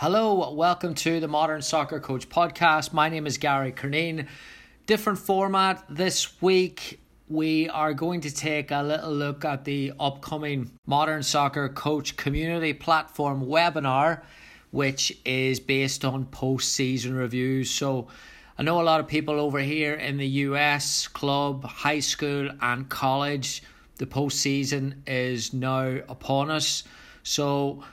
Hello, welcome to the Modern Soccer Coach podcast. My name is Gary Curneen. Different format this week. We are going to take a little look at the upcoming Modern Soccer Coach Community Platform webinar, which is based on post season reviews. So, I know a lot of people over here in the US, club, high school, and college, the postseason is now upon us. So,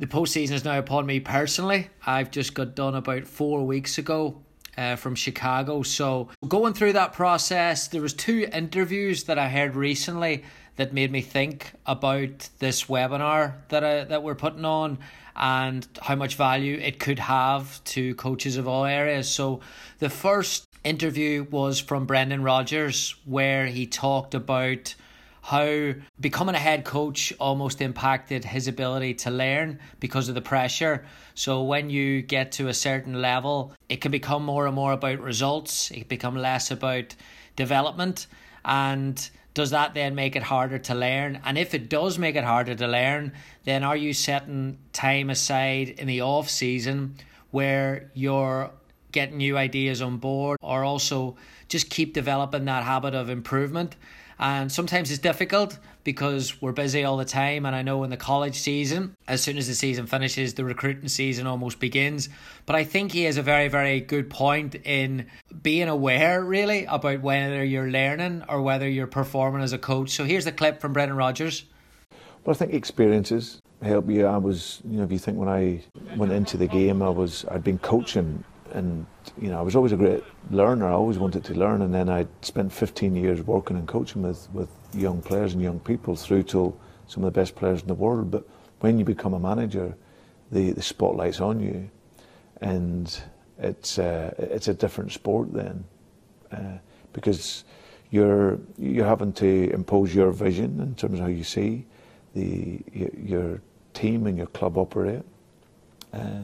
the postseason is now upon me personally. I've just got done about four weeks ago uh, from Chicago. So going through that process, there was two interviews that I heard recently that made me think about this webinar that I, that we're putting on and how much value it could have to coaches of all areas. So the first interview was from Brendan Rodgers where he talked about how becoming a head coach almost impacted his ability to learn because of the pressure. So when you get to a certain level, it can become more and more about results. It become less about development. And does that then make it harder to learn? And if it does make it harder to learn, then are you setting time aside in the off season where you're getting new ideas on board or also just keep developing that habit of improvement? And sometimes it's difficult because we're busy all the time. And I know in the college season, as soon as the season finishes, the recruiting season almost begins. But I think he has a very, very good point in being aware, really, about whether you're learning or whether you're performing as a coach. So here's the clip from Brendan Rodgers. Well, I think experiences help you. I was, you know, if you think when I went into the game, I was, I'd been coaching and you know I was always a great learner. I always wanted to learn, and then I spent 15 years working and coaching with with young players and young people through to some of the best players in the world. But when you become a manager, the the spotlight's on you, and it's uh, it's a different sport then, uh, because you're you're having to impose your vision in terms of how you see the your team and your club operate. Uh,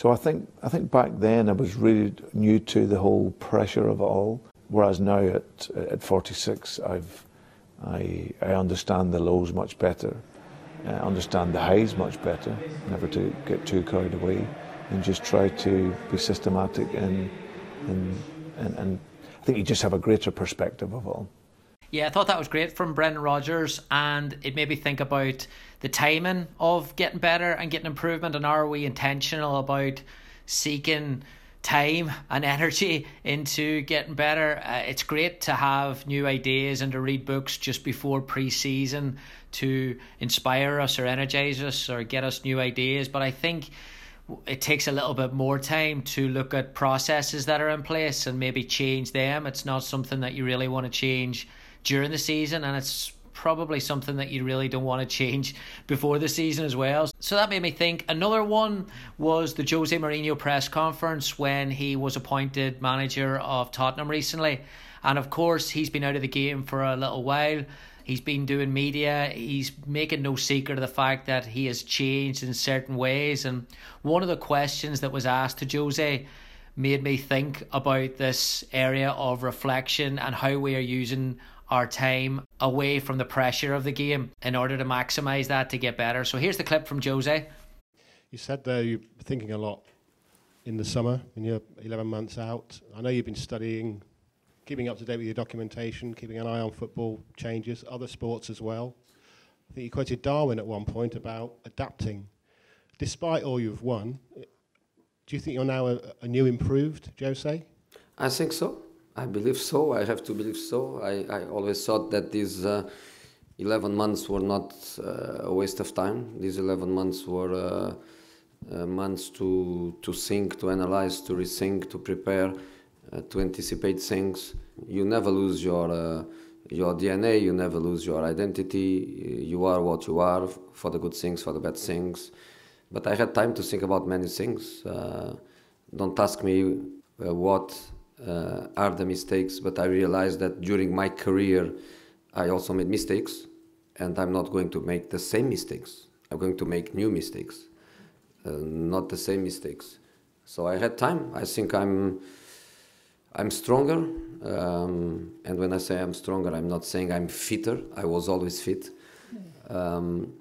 so I think I think back then I was really new to the whole pressure of it all. Whereas now at at 46, I've I I understand the lows much better, I understand the highs much better. Never to get too carried away, and just try to be systematic and and and, and I think you just have a greater perspective of all. Yeah, I thought that was great from Brendan Rodgers, and it made me think about the timing of getting better and getting improvement, and are we intentional about seeking time and energy into getting better? Uh, it's great to have new ideas and to read books just before pre-season to inspire us or energize us or get us new ideas, but I think it takes a little bit more time to look at processes that are in place and maybe change them. It's not something that you really want to change during the season, and it's probably something that you really don't want to change before the season as well. So that made me think. Another one was the Jose Mourinho press conference when he was appointed manager of Tottenham recently. And of course, he's been out of the game for a little while. He's been doing media. He's making no secret of the fact that he has changed in certain ways. And one of the questions that was asked to Jose made me think about this area of reflection and how we are using our time away from the pressure of the game in order to maximize that to get better. So here's the clip from Jose. You said there you're thinking a lot in the summer, when you're 11 months out. I know you've been studying, keeping up to date with your documentation, keeping an eye on football changes, other sports as well. I think you quoted Darwin at one point about adapting. Despite all you've won, do you think you're now a, a new improved Jose? I think so. I believe so. I have to believe so. I, I always thought that these uh, 11 months were not uh, a waste of time. These 11 months were uh, uh months to, to think, to analyze, to rethink, to prepare, uh, to anticipate things. You never lose your, uh, your DNA. You never lose your identity. You are what you are for the good things, for the bad things. But I had time to think about many things. Don't ask me what uh, are the mistakes, but I realized that during my career, I also made mistakes, and I'm not going to make the same mistakes. I'm going to make new mistakes, uh, not the same mistakes. So I had time. I think I'm I'm stronger, um, and when I say I'm stronger, I'm not saying I'm fitter. I was always fit, um,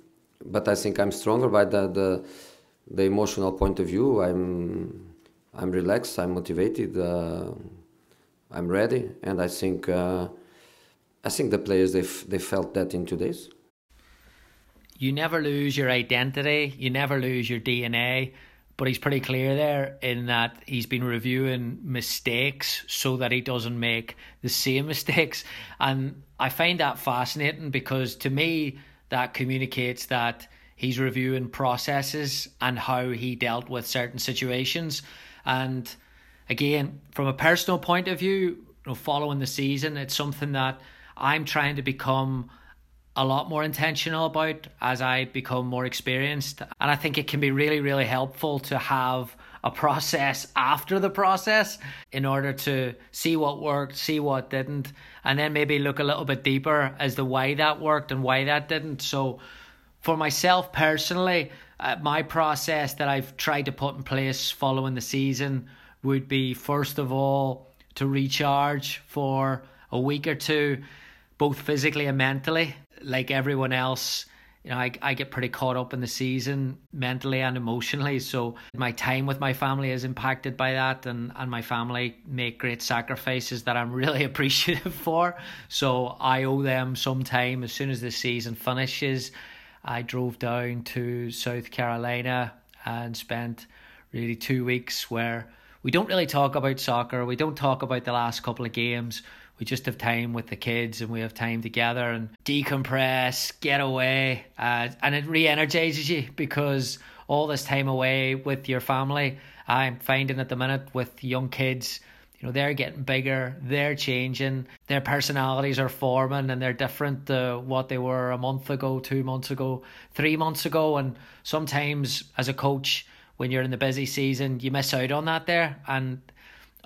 but I think I'm stronger by the, the the emotional point of view. I'm I'm relaxed. I'm motivated. Uh, I'm ready, and I think uh, I think the players they they felt that in two days. You never lose your identity. You never lose your DNA but he's pretty clear there in that he's been reviewing mistakes so that he doesn't make the same mistakes. And I find that fascinating because to me, that communicates that he's reviewing processes and how he dealt with certain situations. And again, from a personal point of view, you know, following the season, it's something that I'm trying to become a lot more intentional about as I become more experienced. And I think it can be really, really helpful to have a process after the process in order to see what worked, see what didn't, and then maybe look a little bit deeper as to why that worked and why that didn't. So, for myself personally, uh, my process that I've tried to put in place following the season would be first of all to recharge for a week or two, both physically and mentally like everyone else, you know, I, I get pretty caught up in the season mentally and emotionally. So my time with my family is impacted by that, and, and my family make great sacrifices that I'm really appreciative for. So I owe them some time. As soon as the season finishes, I drove down to South Carolina and spent really two weeks where we don't really talk about soccer. We don't talk about the last couple of games we just have time with the kids and we have time together and decompress, get away, uh, and it re-energizes you because all this time away with your family, I'm finding at the minute with young kids, you know, they're getting bigger, they're changing, their personalities are forming, and they're different to what they were a month ago, two months ago, three months ago, and sometimes as a coach, when you're in the busy season, you miss out on that there, and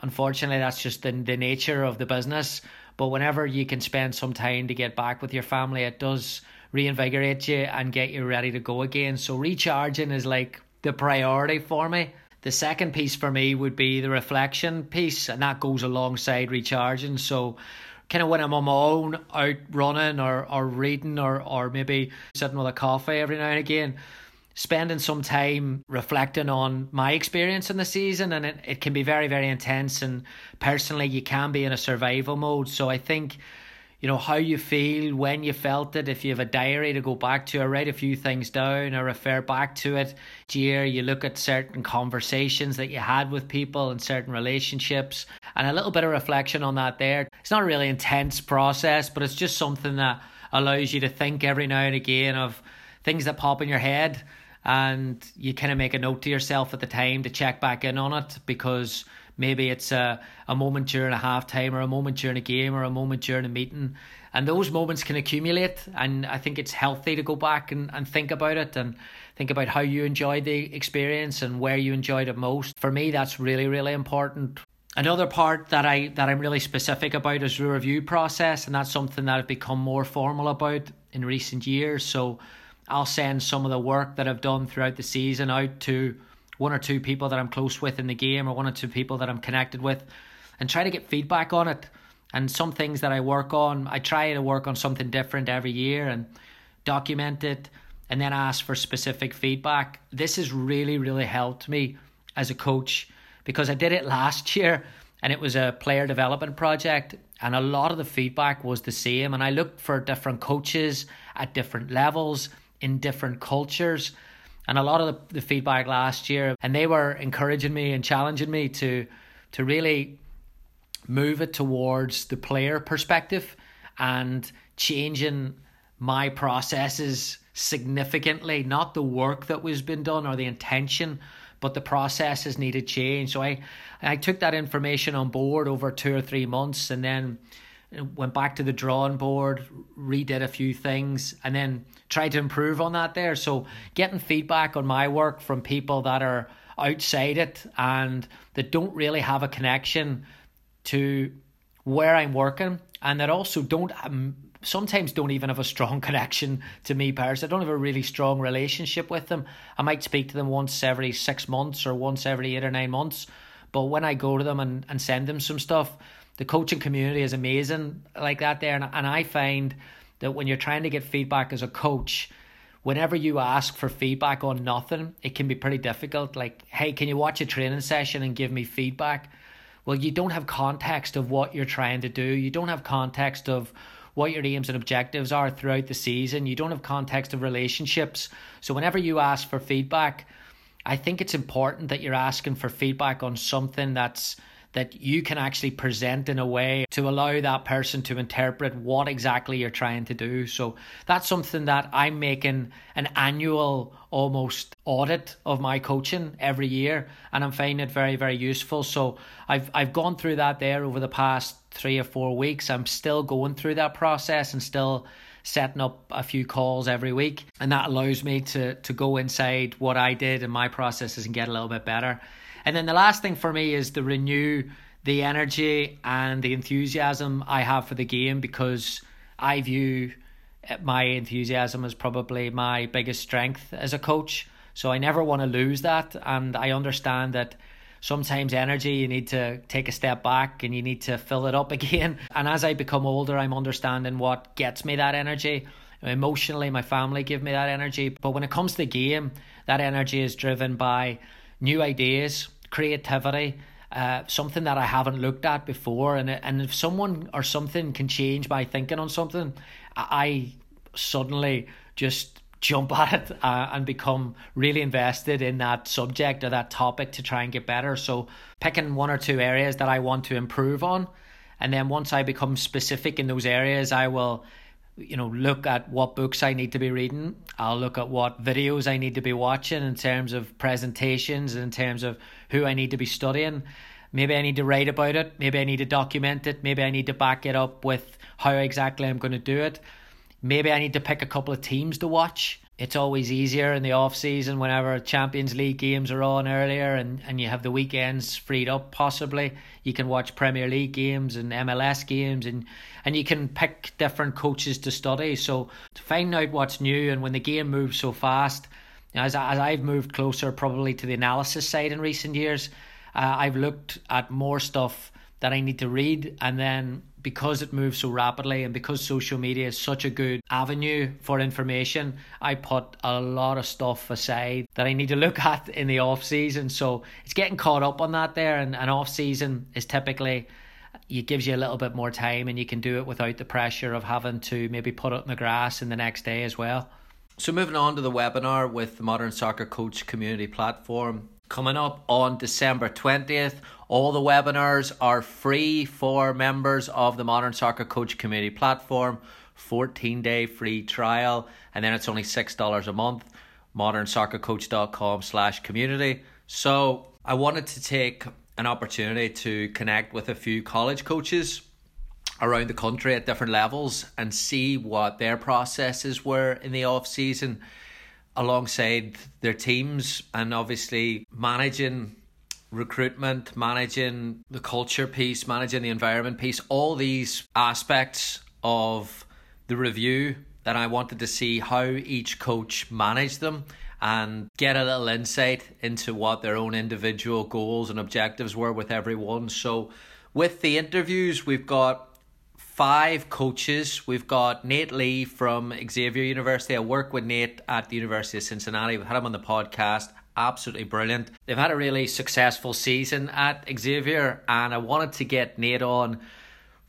unfortunately, that's just the, the nature of the business. But whenever you can spend some time to get back with your family, it does reinvigorate you and get you ready to go again. So recharging is like the priority for me. The second piece for me would be the reflection piece, and that goes alongside recharging. So kind of when I'm on my own out running or, or reading or, or maybe sitting with a coffee every now and again, spending some time reflecting on my experience in the season and it, it can be very very intense and personally you can be in a survival mode so i think you know how you feel when you felt it if you have a diary to go back to or write a few things down or refer back to it. Year you look at certain conversations that you had with people and certain relationships. And a little bit of reflection on that there. It's not a really intense process but it's just something that allows you to think every now and again of things that pop in your head. And you kind of make a note to yourself at the time to check back in on it because maybe it's a, a moment during a half time or a moment during a game or a moment during a meeting. And those moments can accumulate and i think it's healthy to go back and, and think about it and think about how you enjoyed the experience and where you enjoyed it most. For me that's really really important. Another part that i that i'm really specific about is the review process and that's something that i've become more formal about in recent years. So I'll send some of the work that I've done throughout the season out to one or two people that I'm close with in the game or one or two people that I'm connected with and try to get feedback on it. And some things that I work on, I try to work on something different every year and document it and then ask for specific feedback. This has really, really helped me as a coach because I did it last year and it was a player development project and a lot of the feedback was the same and I looked for different coaches at different levels in different cultures. And a lot of the, the feedback last year, and they were encouraging me and challenging me to to really move it towards the player perspective and changing my processes significantly, not the work that was been done or the intention, but the processes needed change. So I, I took that information on board over two or three months and then went back to the drawing board, redid a few things, and then tried to improve on that there. So getting feedback on my work from people that are outside it and that don't really have a connection to where I'm working and that also don't um, sometimes don't even have a strong connection to me personally. I don't have a really strong relationship with them. I might speak to them once every six months or once every eight or nine months. But when I go to them and, and send them some stuff, the coaching community is amazing like that there. And, and I find that when you're trying to get feedback as a coach, whenever you ask for feedback on nothing, it can be pretty difficult. Like, hey, can you watch a training session and give me feedback? Well, you don't have context of what you're trying to do. You don't have context of what your aims and objectives are throughout the season. You don't have context of relationships. So, whenever you ask for feedback, I think it's important that you're asking for feedback on something that's that you can actually present in a way to allow that person to interpret what exactly you're trying to do. So that's something that I'm making an annual almost audit of my coaching every year and I'm finding it very, very useful. So I've I've gone through that there over the past three or four weeks. I'm still going through that process and still setting up a few calls every week and that allows me to to go inside what I did in my processes and get a little bit better. And then the last thing for me is to renew the energy and the enthusiasm I have for the game because I view my enthusiasm as probably my biggest strength as a coach. So I never want to lose that. And I understand that sometimes energy you need to take a step back and you need to fill it up again. And as I become older, I'm understanding what gets me that energy. Emotionally, my family give me that energy. But when it comes to the game, that energy is driven by new ideas, creativity, uh, something that I haven't looked at before. And and if someone or something can change my thinking on something, I suddenly just jump at it uh, and become really invested in that subject or that topic to try and get better. So picking one or two areas that I want to improve on, and then once I become specific in those areas, I will you know look at what books I need to be reading. I'll look at what videos I need to be watching in terms of presentations in terms of who I need to be studying. Maybe I need to write about it. Maybe I need to document it. Maybe I need to back it up with how exactly I'm going to do it. Maybe I need to pick a couple of teams to watch it's always easier in the off season whenever Champions League games are on earlier and, and you have the weekends freed up possibly. You can watch Premier League games and MLS games and, and you can pick different coaches to study. So to find out what's new and when the game moves so fast, as, as I've moved closer probably to the analysis side in recent years, uh, I've looked at more stuff that I need to read and then because it moves so rapidly and because social media is such a good avenue for information, I put a lot of stuff aside that I need to look at in the off season. So it's getting caught up on that there, and an off season is typically it gives you a little bit more time and you can do it without the pressure of having to maybe put it in the grass in the next day as well. So moving on to the webinar with the Modern Soccer Coach Community Platform coming up on December 20th. All the webinars are free for members of the Modern Soccer Coach Community platform. 14 day free trial, and then it's only $6 a month. modernsoccercoach.com slash community. So I wanted to take an opportunity to connect with a few college coaches around the country at different levels and see what their processes were in the off season alongside their teams and obviously managing recruitment, managing the culture piece, managing the environment piece, all these aspects of the review that I wanted to see how each coach managed them and get a little insight into what their own individual goals and objectives were with everyone. So, with the interviews, we've got five coaches. We've got Nate Lee from Xavier University. I work with Nate at the University of Cincinnati. We've had him on the podcast. Absolutely brilliant. They've had a really successful season at Xavier, and I wanted to get Nate on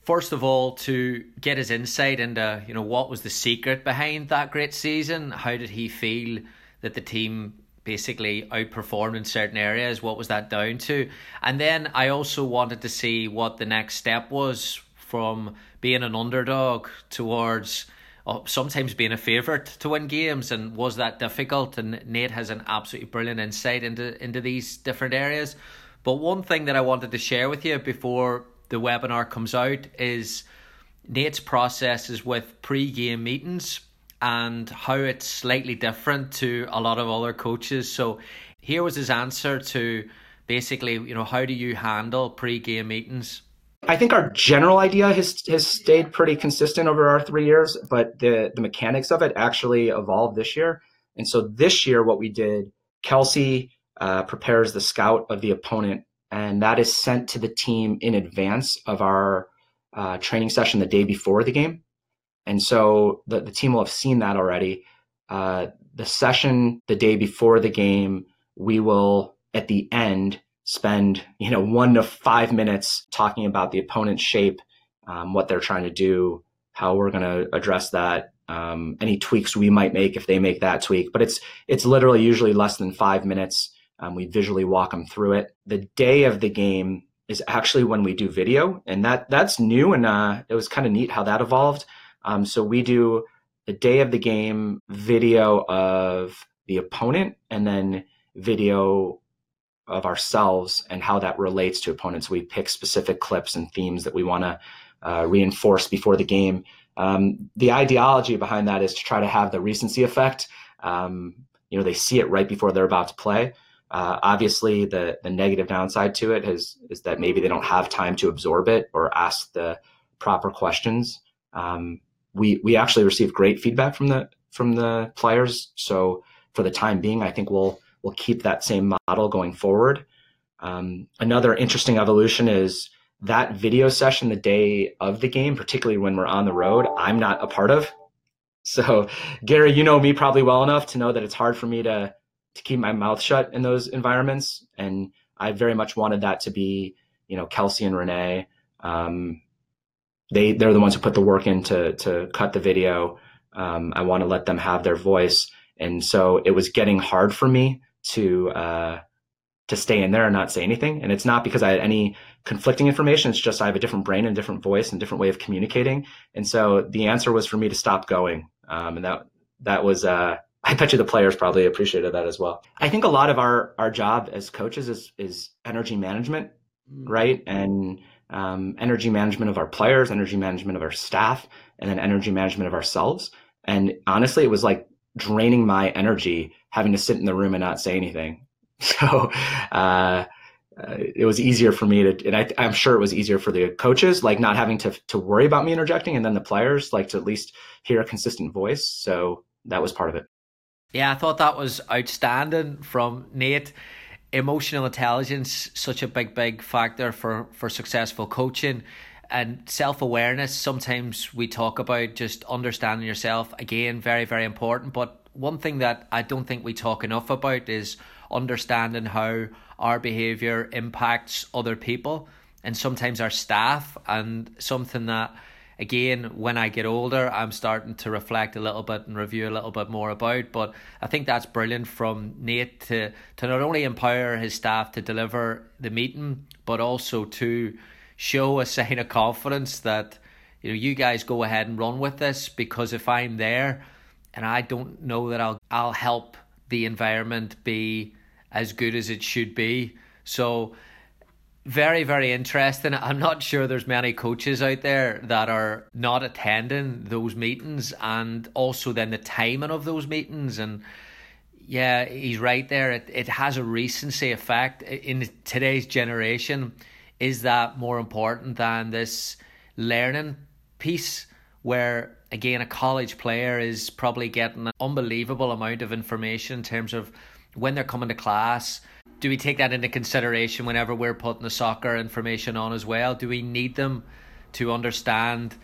first of all to get his insight into you know what was the secret behind that great season. How did he feel that the team basically outperformed in certain areas? What was that down to? And then I also wanted to see what the next step was from being an underdog towards uh, sometimes being a favourite to win games and was that difficult and Nate has an absolutely brilliant insight into into these different areas but one thing that I wanted to share with you before the webinar comes out is Nate's processes with pre-game meetings and how it's slightly different to a lot of other coaches. So here was his answer to basically, you know, how do you handle pre-game meetings? I think our general idea has has stayed pretty consistent over our three years, but the the mechanics of it actually evolved this year. And so this year, what we did, Kelsey uh, prepares the scout of the opponent, and that is sent to the team in advance of our uh, training session the day before the game. And so the, the team will have seen that already. Uh, the session the day before the game, we will at the end spend you know one to five minutes talking about the opponent's shape, um, what they're trying to do, how we're going to address that, um, any tweaks we might make if they make that tweak. But it's it's literally usually less than five minutes. Um, we visually walk them through it. The day of the game is actually when we do video, and that that's new and uh, it was kind of neat how that evolved. Um, so we do the day of the game video of the opponent, and then video of ourselves and how that relates to opponents. We pick specific clips and themes that we want to uh, reinforce before the game. Um, the ideology behind that is to try to have the recency effect. Um, you know, they see it right before they're about to play. Uh, obviously, the the negative downside to it is is that maybe they don't have time to absorb it or ask the proper questions. Um, we we actually receive great feedback from the from the players. So for the time being, I think we'll we'll keep that same model going forward. Um, another interesting evolution is that video session the day of the game, particularly when we're on the road. I'm not a part of. So Gary, you know me probably well enough to know that it's hard for me to to keep my mouth shut in those environments. And I very much wanted that to be, you know, Kelsey and Renee. Um, they they're the ones who put the work in to to cut the video. Um, I want to let them have their voice, and so it was getting hard for me to uh, to stay in there and not say anything. And it's not because I had any conflicting information. It's just I have a different brain and different voice and different way of communicating. And so the answer was for me to stop going. Um, and that that was uh, I bet you the players probably appreciated that as well. I think a lot of our our job as coaches is is energy management, mm. right? And um, energy management of our players, energy management of our staff, and then energy management of ourselves. And honestly, it was like draining my energy having to sit in the room and not say anything. So uh, uh, it was easier for me to, and I, am sure it was easier for the coaches, like not having to to worry about me interjecting, and then the players, like to at least hear a consistent voice. So that was part of it. Yeah, I thought that was outstanding from Nate. Emotional intelligence, such a big, big factor for, for successful coaching and self awareness. Sometimes we talk about just understanding yourself. Again, very, very important. But one thing that I don't think we talk enough about is understanding how our behavior impacts other people and sometimes our staff, and something that again, when I get older, I'm starting to reflect a little bit and review a little bit more about. But I think that's brilliant from Nate to, to not only empower his staff to deliver the meeting, but also to show a sign of confidence that you know you guys go ahead and run with this because if I'm there and I don't know that I'll I'll help the environment be as good as it should be. So very very interesting. I'm not sure there's many coaches out there that are not attending those meetings and also then the timing of those meetings. And yeah he's right there. It, it has a recency effect in today's generation. Is that more important than this learning piece where again a college player is probably getting an unbelievable amount of information in terms of when they're coming to class do we take that into consideration whenever we're putting the soccer information on as well? Do we need them to understand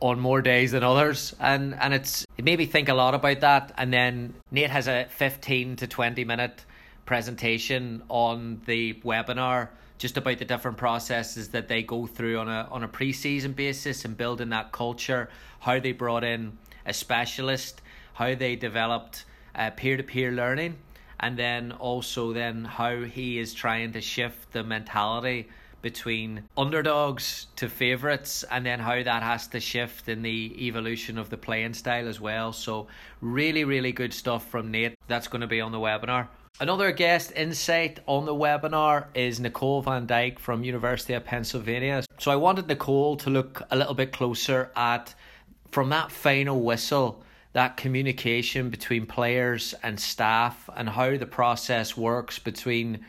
on more days than others? And and it's it made me think a lot about that. And then Nate has a fifteen to twenty minute presentation on the webinar just about the different processes that they go through on a on a preseason basis and building that culture, how they brought in a specialist, how they developed peer to peer learning and then also then how he is trying to shift the mentality between underdogs to favourites and then how that has to shift in the evolution of the playing style as well. So really, really good stuff from Nate. That's going to be on the webinar. Another guest insight on the webinar is Nicole Van Dyke from University of Pennsylvania. So I wanted Nicole to look a little bit closer at from that final whistle, that communication between players and staff and how the process works between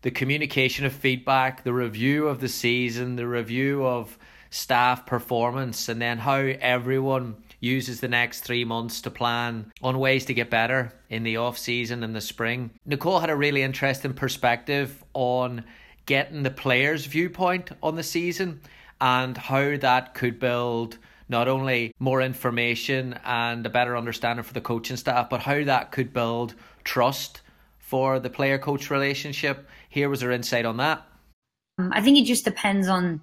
the communication of feedback, the review of the season, the review of staff performance, and then how everyone uses the next three months to plan on ways to get better in the off season and the spring. Nicole had a really interesting perspective on getting the players' viewpoint on the season and how that could build not only more information and a better understanding for the coaching staff, but how that could build trust for the player coach relationship. Here was her insight on that. I think it just depends on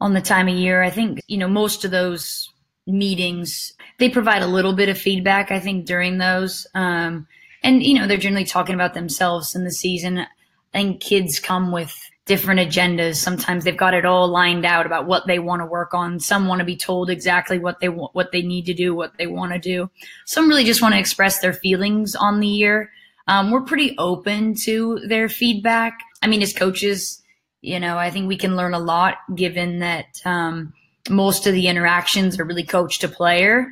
on the time of year. I think, you know, most of those meetings, they provide a little bit of feedback, I think, during those. Um, and, you know, they're generally talking about themselves in the season. I think kids come with different agendas. Sometimes they've got it all lined out about what they want to work on. Some want to be told exactly what they want, what they need to do, what they want to do. Some really just want to express their feelings on the year. Um, we're pretty open to their feedback. I mean, as coaches, you know, I think we can learn a lot given that um, most of the interactions are really coach to player.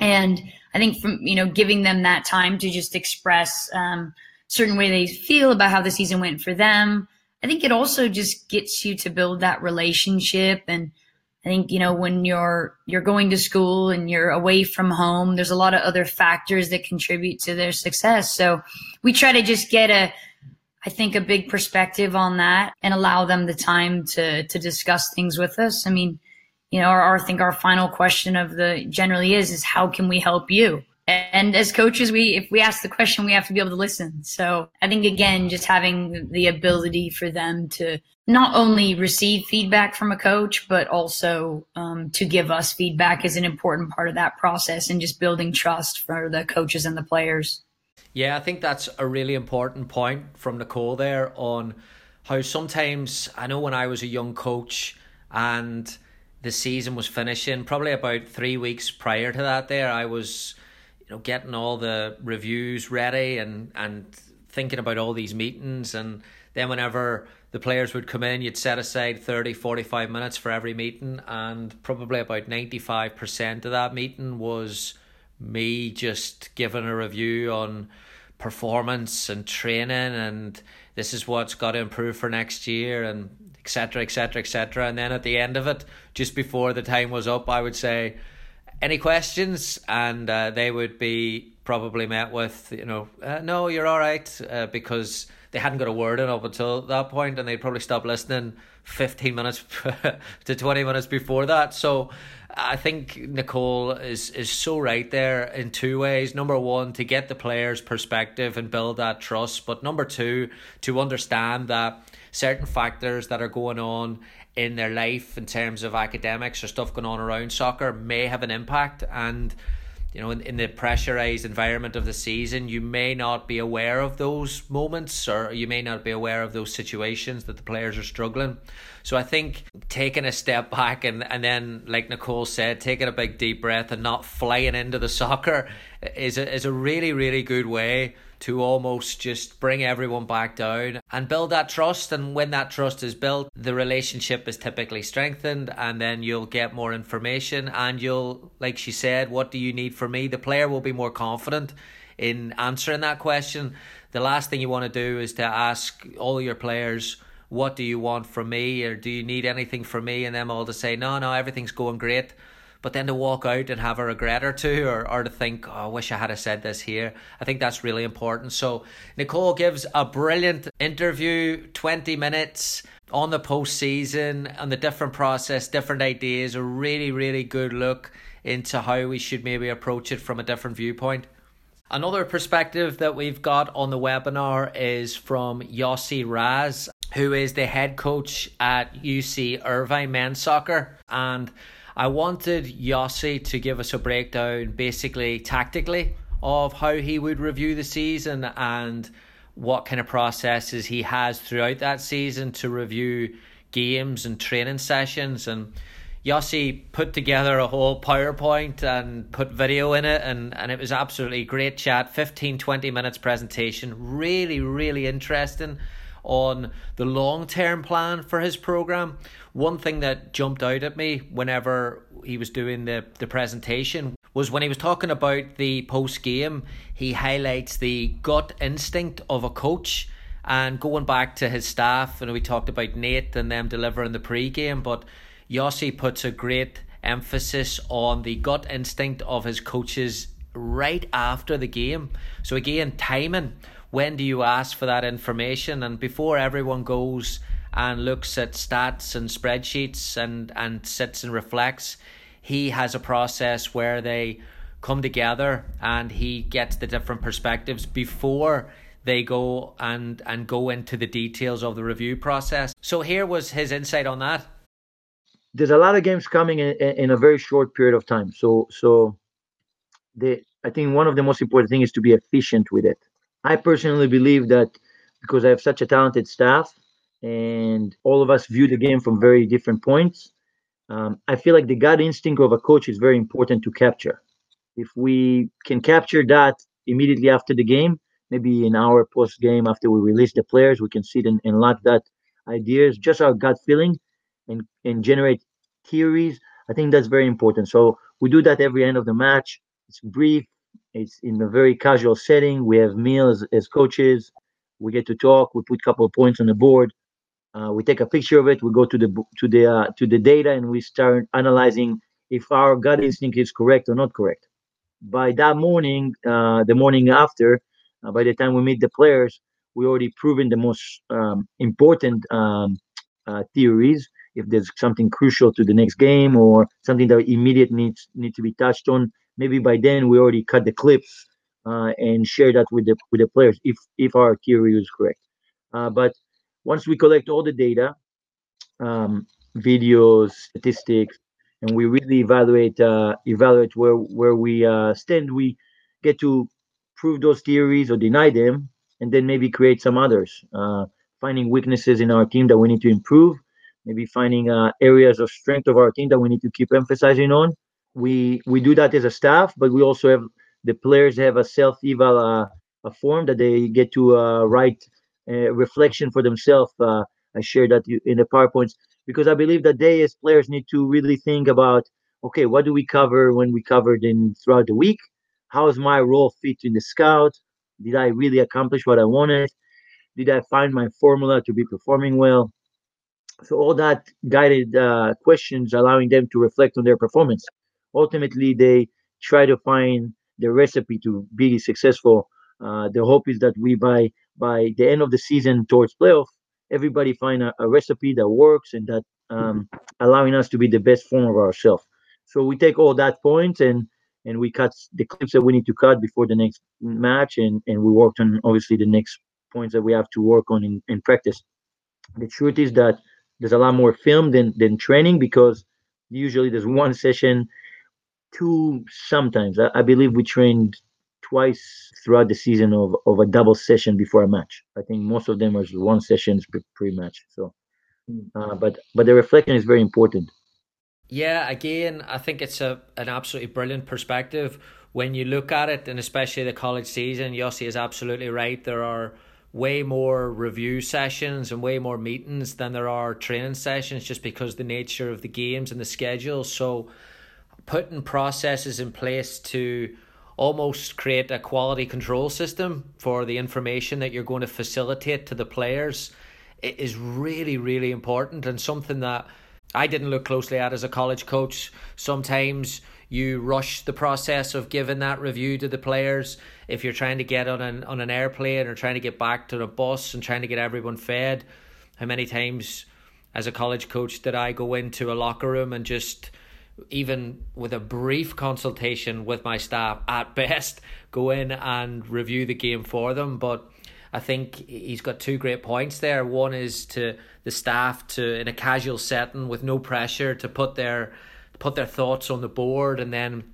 And I think from, you know, giving them that time to just express um, certain way they feel about how the season went for them. I think it also just gets you to build that relationship and I think you know when you're you're going to school and you're away from home, there's a lot of other factors that contribute to their success. So we try to just get a I think a big perspective on that and allow them the time to to discuss things with us. I mean, you know, our I think our final question of the generally is is how can we help you? And as coaches, we if we ask the question, we have to be able to listen. So I think again, just having the ability for them to not only receive feedback from a coach, but also um, to give us feedback is an important part of that process and just building trust for the coaches and the players. Yeah, I think that's a really important point from Nicole there on how sometimes I know when I was a young coach and the season was finishing, probably about three weeks prior to that, there I was you know getting all the reviews ready and and thinking about all these meetings. And then whenever the players would come in you'd set aside 30 45 minutes for every meeting. And probably about 95% of that meeting was me just giving a review on performance and training and this is what's got to improve for next year. And etc etc etc and then at the end of it just before the time was up i would say any questions? And uh, they would be probably met with you know uh, no you're all right uh, because they hadn't got a word in up until that point and they'd probably stop listening 15 minutes to 20 minutes before that. So I think Nicole is is so right there in two ways. Number one, to get the players' perspective and build that trust, but number two, to understand that certain factors that are going on in their life in terms of academics or stuff going on around soccer may have an impact. And you know in, in the pressurized environment of the season you may not be aware of those moments or you may not be aware of those situations that the players are struggling. So i think taking a step back and, and then like nicole said taking a big deep breath and not flying into the soccer is a, is a really really good way to almost just bring everyone back down and build that trust. And when that trust is built, the relationship is typically strengthened, and then you'll get more information. And you'll, like she said, what do you need from me? The player will be more confident in answering that question. The last thing you want to do is to ask all your players, What do you want from me? or Do you need anything from me? And them all to say, No, no, everything's going great but then to walk out and have a regret or two or, or to think, oh, I wish I had said this here. I think that's really important. So Nicole gives a brilliant interview, 20 minutes on the postseason and the different process, different ideas, a really, really good look into how we should maybe approach it from a different viewpoint. Another perspective that we've got on the webinar is from Yossi Raz, who is the head coach at UC Irvine men's soccer. And I wanted Yossi to give us a breakdown, basically tactically, of how he would review the season and what kind of processes he has throughout that season to review games and training sessions. And Yossi put together a whole PowerPoint and put video in it, and, and it was absolutely great chat 15 20 minutes presentation. Really, really interesting on the long term plan for his program. One thing that jumped out at me whenever he was doing the, the presentation was when he was talking about the post game, he highlights the gut instinct of a coach. And going back to his staff, and we talked about Nate and them delivering the pre game, but Yossi puts a great emphasis on the gut instinct of his coaches right after the game. So again, timing. When do you ask for that information? And before everyone goes and looks at stats and spreadsheets and, and sits and reflects, he has a process where they come together and he gets the different perspectives before they go and and go into the details of the review process. So here was his insight on that there's a lot of games coming in, in a very short period of time. So so the I think one of the most important things is to be efficient with it. I personally believe that because I have such a talented staff and all of us view the game from very different points, um, I feel like the gut instinct of a coach is very important to capture. If we can capture that immediately after the game, maybe an hour post game after we release the players, we can sit and, and lock that ideas, just our gut feeling and, and generate theories. I think that's very important. So we do that every end of the match. It's brief. It's in a very casual setting. We have meals as coaches. We get to talk. We put a couple of points on the board. Uh, we take a picture of it. We go to the to the uh, to the data and we start analyzing if our gut instinct is correct or not correct. By that morning, uh, the morning after, uh, by the time we meet the players, we already proven the most um, important um, uh, theories if there's something crucial to the next game or something that immediate needs need to be touched on maybe by then we already cut the clips uh, and share that with the with the players if if our theory is correct uh, but once we collect all the data um, videos statistics and we really evaluate uh, evaluate where where we uh, stand we get to prove those theories or deny them and then maybe create some others uh, finding weaknesses in our team that we need to improve maybe finding uh, areas of strength of our team that we need to keep emphasizing on. We we do that as a staff, but we also have the players have a self eval uh, a form that they get to uh, write a reflection for themselves. Uh, I share that in the powerpoints because I believe that they as players need to really think about okay, what do we cover when we covered in throughout the week? How is my role fit in the scout? Did I really accomplish what I wanted? Did I find my formula to be performing well? so all that guided uh, questions allowing them to reflect on their performance ultimately they try to find the recipe to be successful. Uh, the hope is that we by by the end of the season towards playoff everybody find a, a recipe that works and that um, allowing us to be the best form of ourselves so we take all that points and and we cut the clips that we need to cut before the next match and and we worked on obviously the next points that we have to work on in, in practice. The truth is that there's a lot more film than than training because usually there's one session two sometimes. I, I believe we trained twice throughout the season of, of a double session before a match. I think most of them was one sessions pre-match so uh, but but the reflection is very important. Yeah again i think it's a an absolutely brilliant perspective. When you look at it and especially the college season yossi is absolutely right. There are way more review sessions and way more meetings than there are training sessions just because the nature of the games and the schedule. So putting processes in place to almost create a quality control system for the information that you're going to facilitate to the players is really really important and something that I didn't look closely at as a college coach. Sometimes you rush the process of giving that review to the players if you're trying to get on an on an airplane or trying to get back to the bus and trying to get everyone fed how many times as a college coach did I go into a locker room and just even with a brief consultation with my staff at best go in and review the game for them but I think he's got two great points there. One is to the staff to in a casual setting with no pressure to put their put their thoughts on the board and then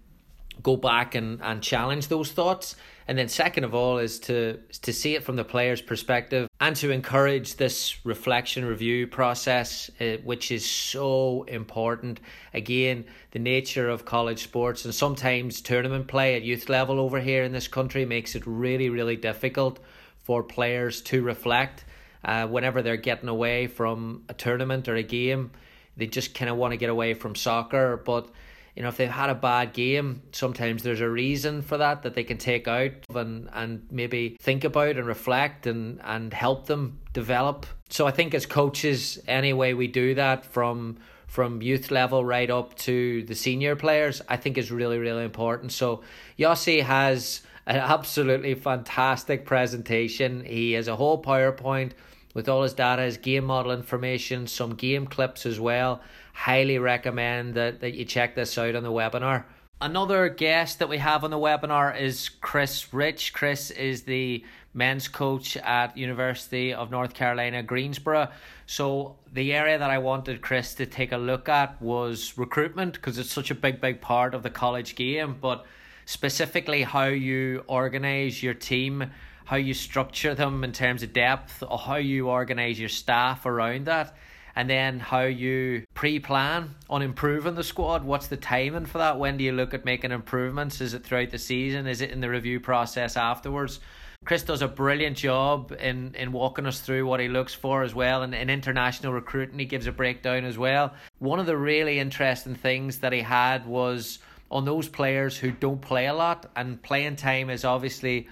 go back and, and challenge those thoughts. And then second of all is to to see it from the player's perspective and to encourage this reflection review process, uh, which is so important. Again, the nature of college sports and sometimes tournament play at youth level over here in this country makes it really, really difficult for players to reflect uh, whenever they're getting away from a tournament or a game. They just kind of want to get away from soccer, but you know if they've had a bad game sometimes there's a reason for that that they can take out and and maybe think about and reflect and and help them develop. So i think as coaches any way we do that from from youth level right up to the senior players i think is really really important. So yossi has an absolutely fantastic presentation. He has a whole powerpoint with all his data, his game model information, some game clips as well. Highly recommend that, that you check this out on the webinar. Another guest that we have on the webinar is Chris Rich. Chris is the men's coach at University of North Carolina, Greensboro. So the area that I wanted Chris to take a look at was recruitment because it's such a big, big part of the college game, but specifically how you organize your team how you structure them in terms of depth, or how you organise your staff around that, and then how you pre plan on improving the squad. What's the timing for that? When do you look at making improvements? Is it throughout the season? Is it in the review process afterwards? Chris does a brilliant job in, in walking us through what he looks for as well. And in international recruiting, he gives a breakdown as well. One of the really interesting things that he had was on those players who don't play a lot, and playing time is obviously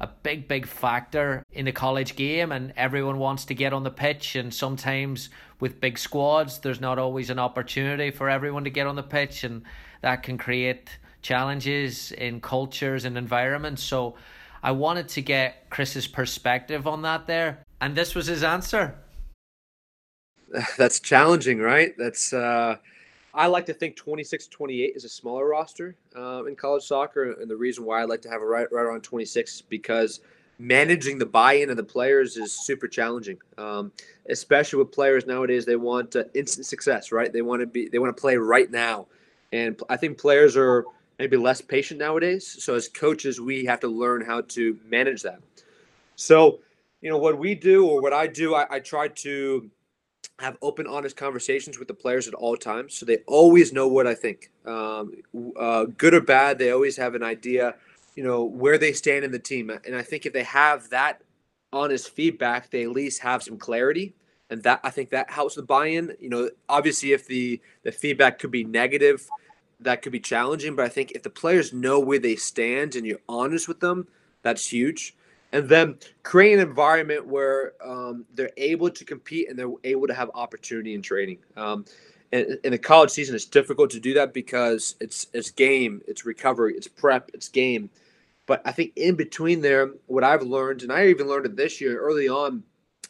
a big, big factor in the college game, and everyone wants to get on the pitch. And sometimes with big squads, there's not always an opportunity for everyone to get on the pitch, and that can create challenges in cultures and environments. So I wanted to get Chris's perspective on that there, and this was his answer. That's challenging, right? That's uh I like to think 26 28 is a smaller roster uh, in college soccer. And the reason why I like to have it right, right around 26 is because managing the buy in of the players is super challenging, um, especially with players nowadays. They want uh, instant success, right? They want to be, they want to play right now. And I think players are maybe less patient nowadays. So as coaches, we have to learn how to manage that. So, you know, what we do or what I do, I, I try to have open, honest conversations with the players at all times, so they always know what I think. Um, uh, good or bad, they always have an idea, you know, where they stand in the team. And I think if they have that honest feedback, they at least have some clarity, and that I think that helps the buy-in. You know, obviously, if the the feedback could be negative, that could be challenging. But I think if the players know where they stand and you're honest with them, that's huge and then create an environment where um, they're able to compete and they're able to have opportunity in training. Um, in, in the college season, it's difficult to do that because it's it's game, it's recovery, it's prep, it's game. But I think in between there, what I've learned, and I even learned it this year early on,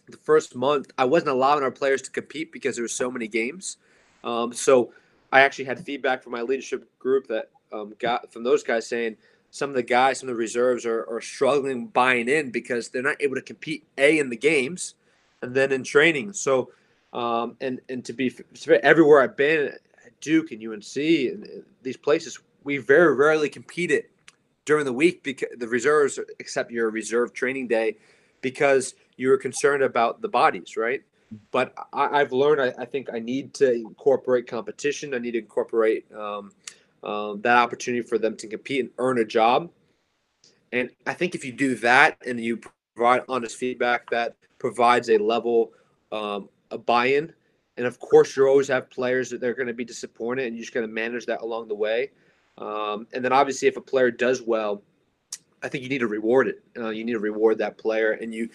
the first month, I wasn't allowing our players to compete because there were so many games. Um, so I actually had feedback from my leadership group that um, got from those guys saying, some of the guys, some of the reserves are, are struggling buying in because they're not able to compete a in the games and then in training. So, um, and and to be everywhere I've been, at Duke and UNC and these places, we very rarely competed during the week because the reserves, except your reserve training day, because you were concerned about the bodies, right? But I, have learned I, I, think I need to incorporate competition. I need to incorporate um, um, that opportunity for them to compete and earn a job. And I think if you do that and you provide honest feedback, that provides a level um, of buy-in. And of course, you always have players that they're going to be disappointed, and you're just going to manage that along the way. Um, and then obviously, if a player does well, I think you need to reward it. Uh, you need to reward that player, and you,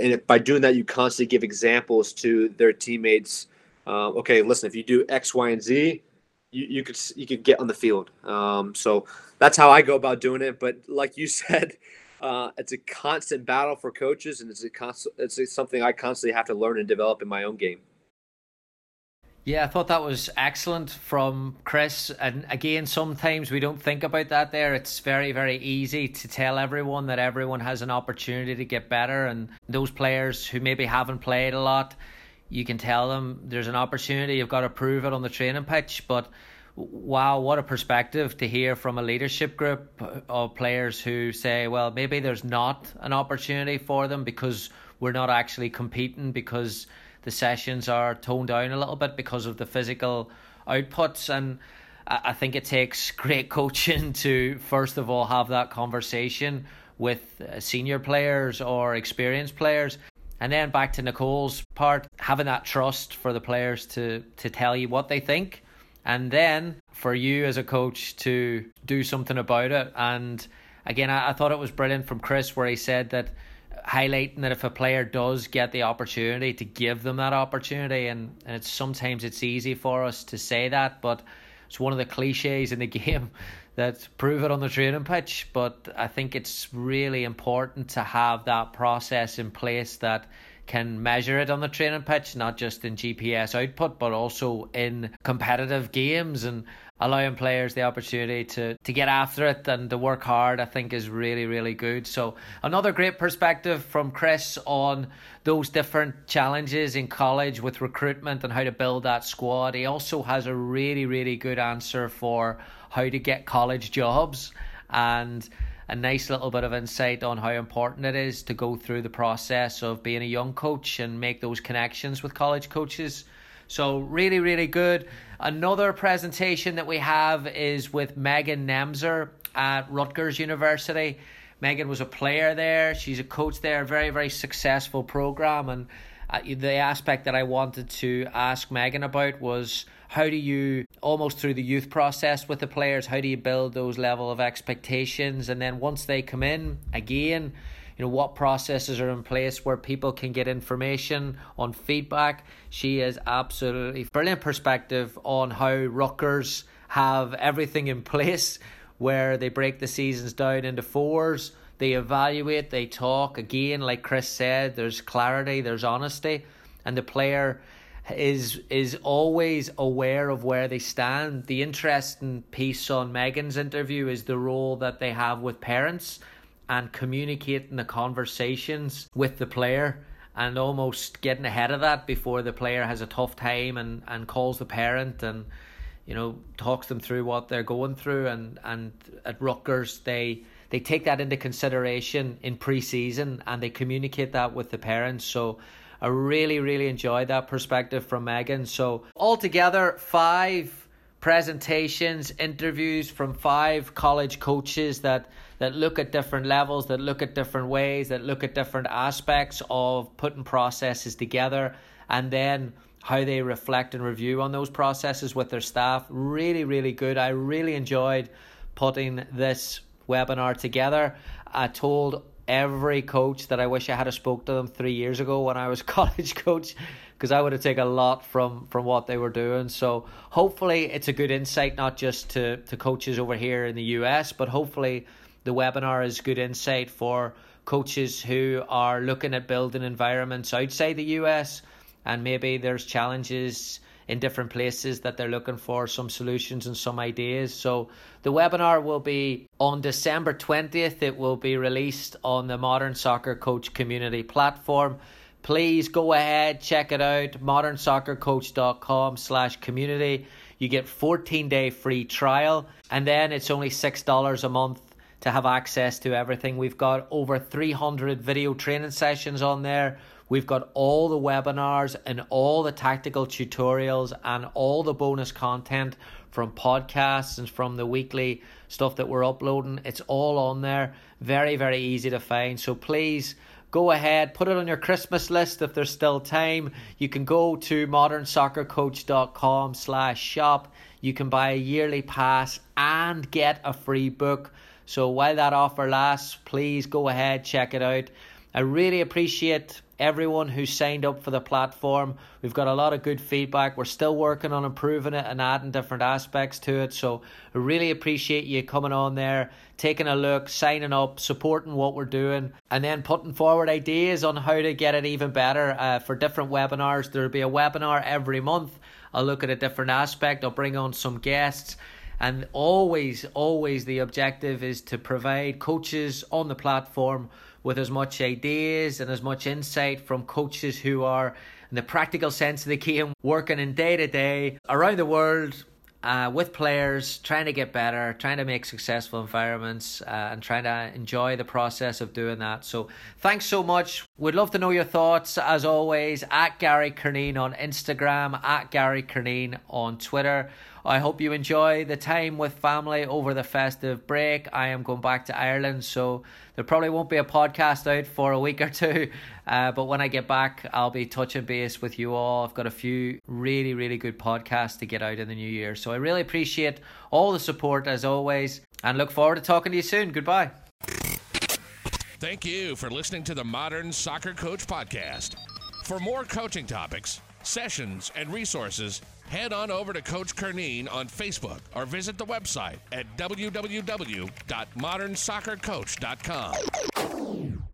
and if, by doing that, you constantly give examples to their teammates. Uh, okay, listen, if you do X, Y, and Z, you, you could you could get on the field. Um, so that's how I go about doing it. But like you said, uh, it's a constant battle for coaches, and it's a it's something I constantly have to learn and develop in my own game. Yeah, I thought that was excellent from Chris. And again, sometimes we don't think about that there. It's very, very easy to tell everyone that everyone has an opportunity to get better. And those players who maybe haven't played a lot, you can tell them there's an opportunity, you've got to prove it on the training pitch. But wow, what a perspective to hear from a leadership group of players who say, well, maybe there's not an opportunity for them because we're not actually competing because the sessions are toned down a little bit because of the physical outputs. And I think it takes great coaching to, first of all, have that conversation with uh, senior players or experienced players. And then back to Nicole's part, having that trust for the players to, to tell you what they think and then for you as a coach to do something about it. And again, I, I thought it was brilliant from Chris where he said that highlighting that if a player does get the opportunity to give them that opportunity and, and it's sometimes it's easy for us to say that but it's one of the cliches in the game that prove it on the training pitch but i think it's really important to have that process in place that can measure it on the training pitch, not just in GPS output, but also in competitive games and allowing players the opportunity to, to get after it and to work hard, I think is really, really good. So, another great perspective from Chris on those different challenges in college with recruitment and how to build that squad. He also has a really, really good answer for how to get college jobs and a nice little bit of insight on how important it is to go through the process of being a young coach and make those connections with college coaches. So, really, really good. Another presentation that we have is with Megan Nemser at Rutgers University. Megan was a player there, she's a coach there, very, very successful program. And uh, the aspect that I wanted to ask Megan about was how do you almost through the youth process with the players how do you build those level of expectations? And then once they come in again you know what processes are in place where people can get information on feedback? She is absolutely brilliant perspective on how Rutgers have everything in place where they break the seasons down into fours. They evaluate they talk. Again like Chris said there's clarity there's honesty. And the player is is always aware of where they stand. The interesting piece on Megan's interview is the role that they have with parents and communicating the conversations with the player and almost getting ahead of that before the player has a tough time and, and calls the parent and you know talks them through what they're going through and, and at Rutgers they they take that into consideration in pre-season and they communicate that with the parents so I really, really enjoyed that perspective from Megan. So, altogether, five presentations, interviews from five college coaches that, that look at different levels, that look at different ways, that look at different aspects of putting processes together, and then how they reflect and review on those processes with their staff. Really, really good. I really enjoyed putting this webinar together. I told every coach that I wish I had spoke to them three years ago when I was college coach because I would have taken a lot from from what they were doing. So hopefully it's a good insight not just to to coaches over here in the US, but hopefully the webinar is good insight for coaches who are looking at building environments outside the US and maybe there's challenges in different places that they're looking for some solutions and some ideas. So the webinar will be on December 20th. It will be released on the Modern Soccer Coach community platform. Please go ahead, check it out, modernsoccercoach.com slash community. You get 14 day free trial and then it's only $6 a month to have access to everything. We've got over 300 video training sessions on there We've got all the webinars and all the tactical tutorials and all the bonus content from podcasts and from the weekly stuff that we're uploading. It's all on there. Very, very easy to find. So please go ahead, put it on your Christmas list if there's still time. You can go to modernsoccercoach.com slash shop. You can buy a yearly pass and get a free book. So while that offer lasts, please go ahead, check it out. I really appreciate everyone who signed up for the platform. We've got a lot of good feedback. We're still working on improving it and adding different aspects to it. So I really appreciate you coming on there, taking a look, signing up, supporting what we're doing, and then putting forward ideas on how to get it even better uh, for different webinars. There'll be a webinar every month. I'll look at a different aspect. I'll bring on some guests. And always, always the objective is to provide coaches on the platform with as much ideas and as much insight from coaches who are, in the practical sense of the game, working in day to day around the world uh, with players, trying to get better, trying to make successful environments, uh, and trying to enjoy the process of doing that. So, thanks so much. We'd love to know your thoughts, as always, at Gary Curneen on Instagram, at Gary Curneen on Twitter. I hope you enjoy the time with family over the festive break. I am going back to Ireland, so there probably won't be a podcast out for a week or two. Uh, but when I get back, I'll be touching base with you all. I've got a few really, really good podcasts to get out in the new year. So I really appreciate all the support as always and look forward to talking to you soon. Goodbye. Thank you for listening to the Modern Soccer Coach Podcast. For more coaching topics, sessions, and resources, head on over to Coach Curneen on Facebook or visit the website at www.modernsoccercoach.com.